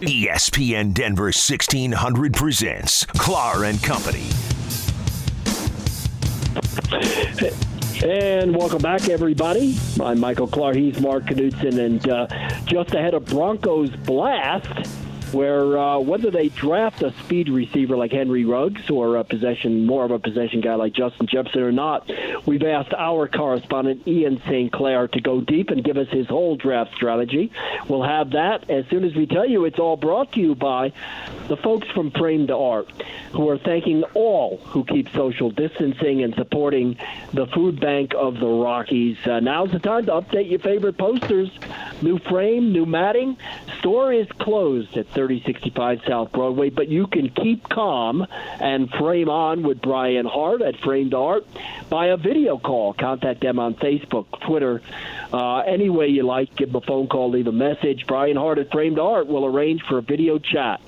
ESPN Denver 1600 presents Clark and Company. And welcome back, everybody. I'm Michael Clark. He's Mark Knudson. And uh, just ahead of Broncos Blast, where uh, whether they draft a speed receiver like Henry Ruggs or a possession, more of a possession guy like Justin Jefferson or not, we've asked our correspondent Ian St. Clair to go deep and give us his whole draft strategy. We'll have that as soon as we tell you. It's all brought to you by the folks from Frame to Art, who are thanking all who keep social distancing and supporting the food bank of the Rockies. Uh, now's the time to update your favorite posters. New frame, new matting. Store is closed at 3065 South Broadway, but you can keep calm and frame on with Brian Hart at Framed Art by a video call. Contact them on Facebook, Twitter, uh, any way you like. Give them a phone call, leave a message. Brian Hart at Framed Art will arrange for a video chat.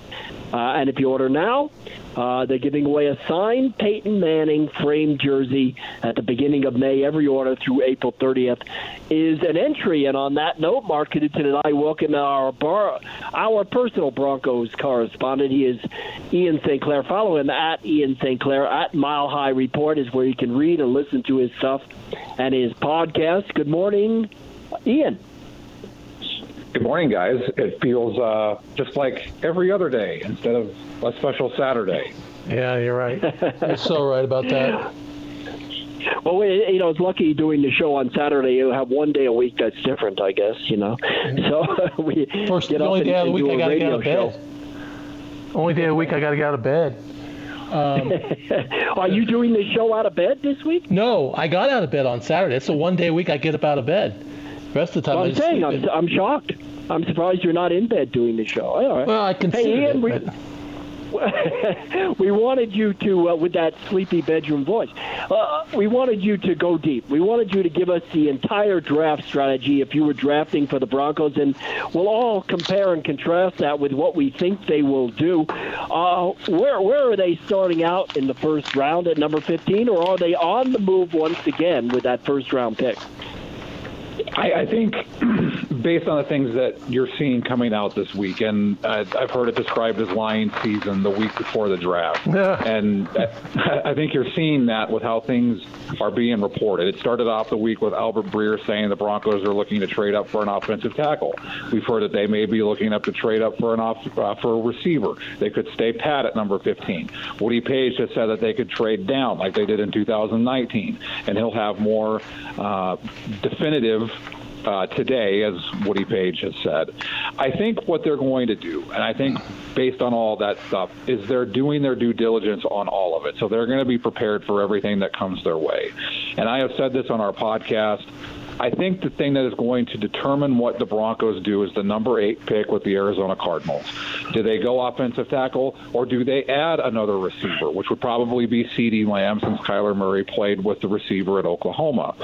Uh, and if you order now, uh, they're giving away a signed Peyton Manning framed jersey at the beginning of May. Every order through April 30th is an entry. And on that note, Mark Knudson and I welcome our bar, our personal Broncos correspondent. He is Ian St. Clair. Follow him at Ian St. Clair at Mile High Report is where you can read and listen to his stuff and his podcast. Good morning, Ian. Good morning, guys. It feels uh, just like every other day instead of a special Saturday. Yeah, you're right. you're so right about that. Well, you know, it's lucky doing the show on Saturday. You have one day a week that's different, I guess. You know, so we First, get the up only and, day of the week do I a gotta get out of show. bed. Only day of the week I got to get out of bed. Um, Are you doing the show out of bed this week? no, I got out of bed on Saturday. It's the one day a week I get up out of bed. The rest of the time Well, I'm just saying, I'm. I'm shocked. I'm surprised you're not in bed doing the show. All right. Well, I consider Ian, it, we- but we wanted you to, uh, with that sleepy bedroom voice, uh, we wanted you to go deep. We wanted you to give us the entire draft strategy if you were drafting for the Broncos, and we'll all compare and contrast that with what we think they will do. Uh, where where are they starting out in the first round at number 15, or are they on the move once again with that first round pick? I, I think, based on the things that you're seeing coming out this week, and uh, I've heard it described as lion season the week before the draft, Yeah. and I I think you're seeing that with how things are being reported. It started off the week with Albert Breer saying the Broncos are looking to trade up for an offensive tackle. We've heard that they may be looking up to trade up for an off uh, for a receiver. They could stay pat at number 15. Woody Paige has said that they could trade down like they did in 2019, and he'll have more uh, definitive uh, today, as Woody Paige has said. I think what they're going to do, and I think based on all that stuff, is they're doing their due diligence on all of it. So they're going to be prepared for everything that comes their way. And I have said this on our podcast. I think the thing that is going to determine what the Broncos do is the number eight pick with the Arizona Cardinals. Do they go offensive tackle or do they add another receiver, which would probably be CeeDee Lamb since Kyler Murray played with the receiver at Oklahoma?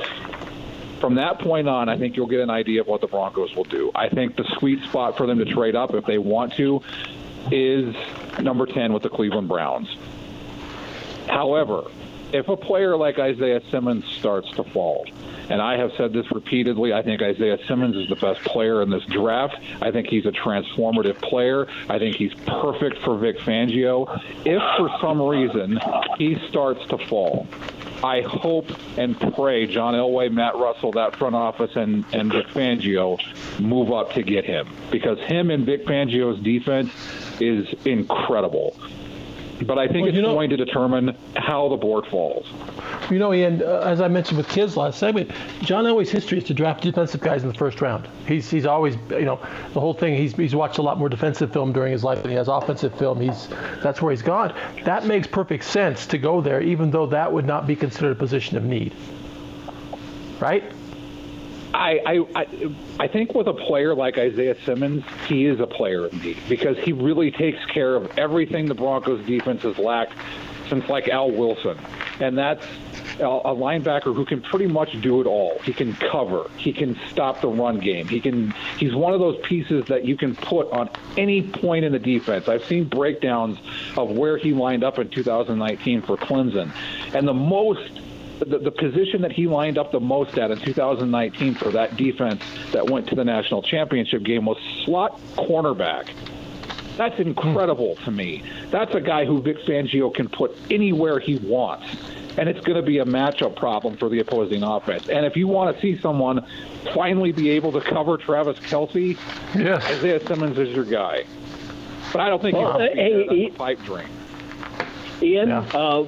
From that point on, I think you'll get an idea of what the Broncos will do. I think the sweet spot for them to trade up, if they want to, is number 10 with the Cleveland Browns. However, if a player like Isaiah Simmons starts to fall, and I have said this repeatedly, I think Isaiah Simmons is the best player in this draft. I think he's a transformative player. I think he's perfect for Vic Fangio. If for some reason he starts to fall, I hope and pray John Elway, Matt Russell, that front office, and, and Vic Fangio move up to get him because him and Vic Fangio's defense is incredible. But I think Well, it's know- going to determine how the board falls. You know, Ian, uh, as I mentioned with kids last segment, John Elway's history is to draft defensive guys in the first round. He's he's always, you know, the whole thing. He's he's watched a lot more defensive film during his life than he has offensive film. He's that's where he's gone. That makes perfect sense to go there, even though that would not be considered a position of need. Right? I, I, I, think with a player like Isaiah Simmons, he is a player indeed because he really takes care of everything the Broncos defense has lacked since like Al Wilson, and that's a linebacker who can pretty much do it all. He can cover, he can stop the run game, he can. He's one of those pieces that you can put on any point in the defense. I've seen breakdowns of where he lined up in 2019 for Clemson, and the most the, the position that he lined up the most at in 2019 for that defense that went to the national championship game was slot cornerback. That's incredible to me. That's a guy who Vic Fangio can put anywhere he wants. And it's going to be a matchup problem for the opposing offense. And if you want to see someone finally be able to cover Travis Kelce, Yes. Isaiah Simmons is your guy. But I don't think Well, you uh, have to hey, be there. he- a pipe dream. Ian, Yeah. uh,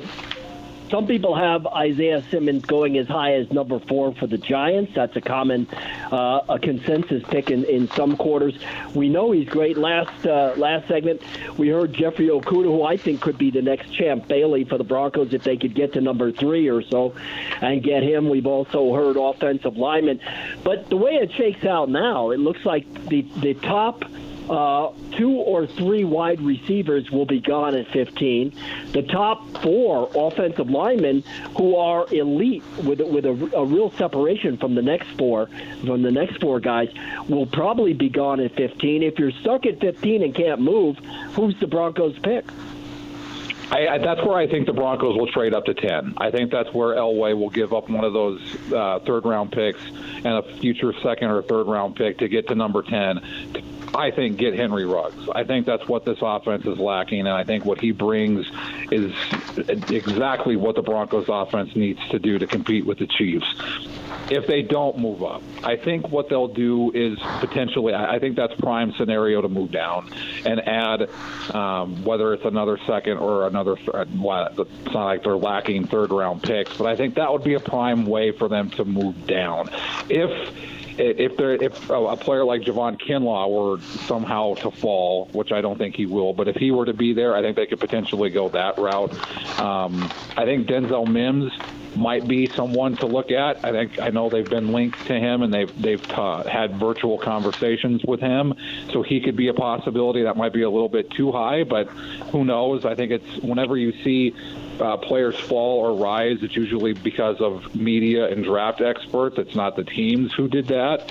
some people have Isaiah Simmons going as high as number four for the Giants. That's a common, uh, a consensus pick in, in some quarters. We know he's great. Last uh, last segment, we heard Jeffrey Okudah, who I think could be the next Champ Bailey for the Broncos if they could get to number three or so and get him. We've also heard offensive linemen, but the way it shakes out now, it looks like the the top uh, two or three wide receivers will be gone at 15. The top four offensive linemen, who are elite with with a, a real separation from the next four, from the next four guys, will probably be gone at 15. If you're stuck at 15 and can't move, who's the Broncos pick? I, I, that's where I think the Broncos will trade up to 10. I think that's where Elway will give up one of those uh, third round picks and a future second or third round pick to get to number 10. To, I think get Henry Ruggs. I think that's what this offense is lacking, and I think what he brings is exactly what the Broncos offense needs to do to compete with the Chiefs. If they don't move up, I think what they'll do is potentially, I think that's prime scenario to move down and add, um, whether it's another second or another, well, it's not like they're lacking third round picks, but I think that would be a prime way for them to move down. If if there if a player like Javon Kinlaw were somehow to fall, which I don't think he will, but if he were to be there, I think they could potentially go that route. Um, I think Denzel Mims might be someone to look at. I think I know they've been linked to him and they've they've had virtual conversations with him, so he could be a possibility. That might be a little bit too high, but who knows? I think it's whenever you see uh, players fall or rise, it's usually because of media and draft experts. It's not the teams who did that.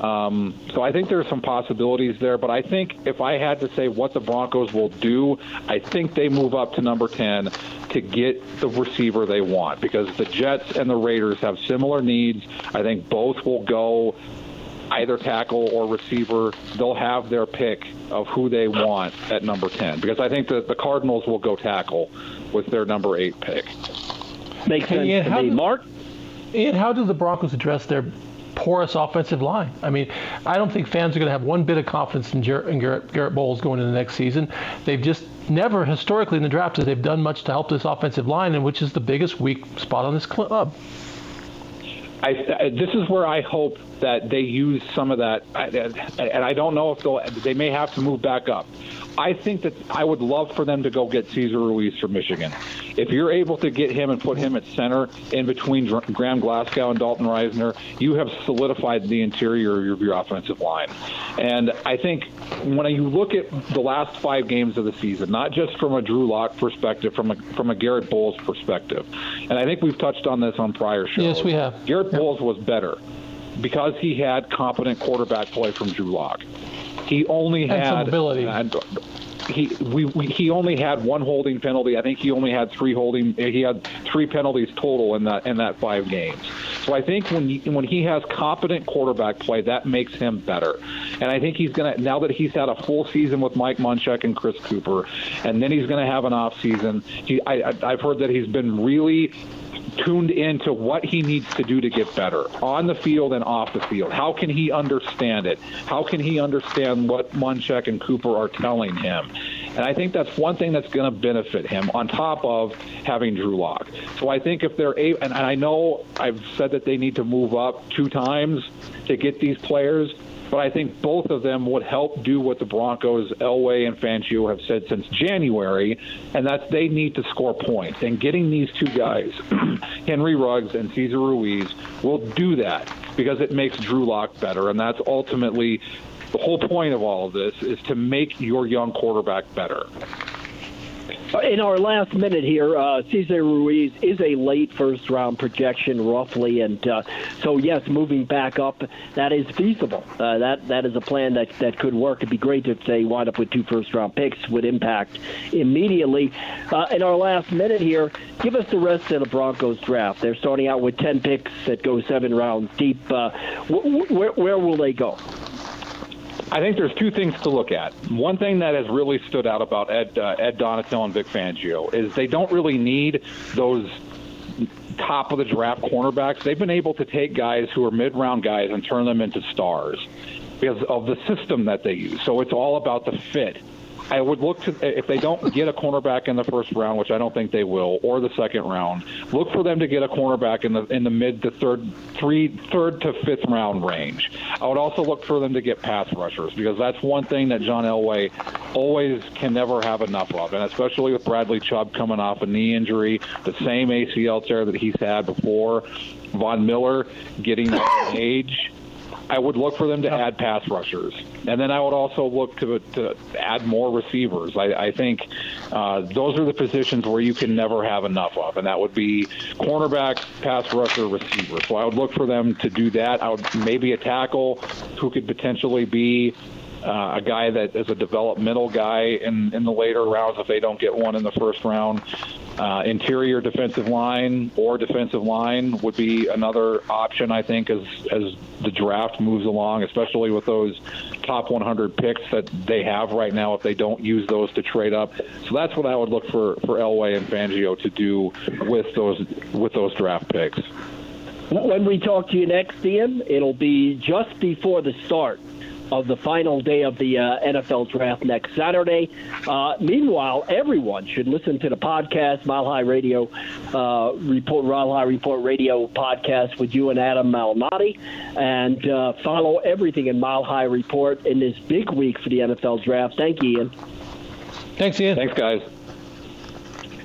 Um, so I think there's some possibilities there. But I think if I had to say what the Broncos will do, I think they move up to number 10 to get the receiver they want because the Jets and the Raiders have similar needs. I think both will go either tackle or receiver, they'll have their pick of who they want at number 10 because I think that the Cardinals will go tackle with their number 8 pick. Makes sense Ian, to how me. do- Mark? And how do the Broncos address their porous offensive line? I mean, I don't think fans are going to have one bit of confidence in, Gar- in Garett, Garett Bolles going into the next season. They've just never, historically in the draft, have they've done much to help this offensive line, and which is the biggest weak spot on this club. Uh, I, this is where I hope that they use some of that, and I don't know if they'll. They may have to move back up. I think that I would love for them to go get Cesar Ruiz from Michigan. If you're able to get him and put him at center in between Graham Glasgow and Dalton Risner, you have solidified the interior of your, offensive line. And I think when you look at the last five games of the season, not just from a Drew Lock perspective, from a from a Garett Bolles perspective, and I think we've touched on this on prior shows. Yes, we have. Garett Bolles was better because he had competent quarterback play from Drew Lock. He only And had some ability. and he we, we he only had one holding penalty. I think he only had three holding. He had three penalties total in that in that five games. So I think when he, when he has competent quarterback play, that makes him better. And I think he's gonna now that he's had a full season with Mike Munchak and Chris Cooper, and then he's gonna have an off season. He I, I- I've heard that he's been really tuned into what he needs to do to get better on the field and off the field. How can he understand it? How can he understand what Munchak and Cooper are telling him? And I think that's one thing that's going to benefit him on top of having Drew Lock. So I think if they're able, and I know I've said that they need to move up two times to get these players, but I think both of them would help do what the Broncos, Elway and Fangio have said since January, and that's they need to score points. And getting these two guys, Henry Ruggs and Cesar Ruiz, will do that because it makes Drew Lock better, and that's ultimately the whole point of all of this is to make your young quarterback better. In our last minute here, uh, Cesar Ruiz is a late first round projection, roughly, and uh, so yes, moving back up, that is feasible. Uh, that that is a plan that that could work. It'd be great if they wind up with two first round picks, would impact immediately. Uh, in our last minute here, give us the rest of the Broncos draft. They're starting out with ten picks that go seven rounds deep. Uh, wh- wh- where, where will they go? I, think there's two things to look at. One thing that has really stood out about Ed uh, Ed Donatell and Vic Fangio is they don't really need those top of the draft cornerbacks. They've been able to take guys who are mid round guys and turn them into stars because of the system that they use. So it's all about the fit. I would look to if they don't get a cornerback in the first round, which I don't think they will, or the second round. Look for them to get a cornerback in the in the mid to third, three, third to fifth round range. I would also look for them to get pass rushers because that's one thing that John Elway always can never have enough of, and especially with Bradley Chubb coming off a knee injury, the same ACL tear that he's had before. Von Miller getting age I would look for them to add pass rushers, and then I would also look to, to add more receivers. I, I think uh, those are the positions where you can never have enough of, and that would be cornerback, pass rusher, receiver. So I would look for them to do that. I would maybe a tackle who could potentially be uh, a guy that is a developmental guy in, in the later rounds if they don't get one in the first round. Uh, interior defensive line or defensive line would be another option, I think, as as the draft moves along, especially with those top 100 picks that they have right now. If they don't use those to trade up, so that's what I would look for for Elway and Fangio to do with those with those draft picks. When we talk to you next, Ian, it'll be just before the start of the final day of the uh, NFL draft next Saturday. Uh, meanwhile, everyone should listen to the podcast, Mile High Radio uh, Report, Mile High Report Radio podcast with you and Adam Malnati, and uh, follow everything in Mile High Report in this big week for the NFL draft. Thank you, Ian. Thanks, Ian. Thanks, guys.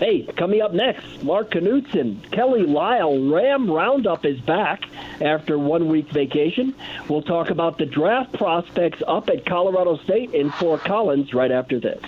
Hey, coming up next, Mark Knudson, Kelly Lyle, Ram Roundup is back after one week vacation. We'll talk about the draft prospects up at Colorado State in Fort Collins right after this.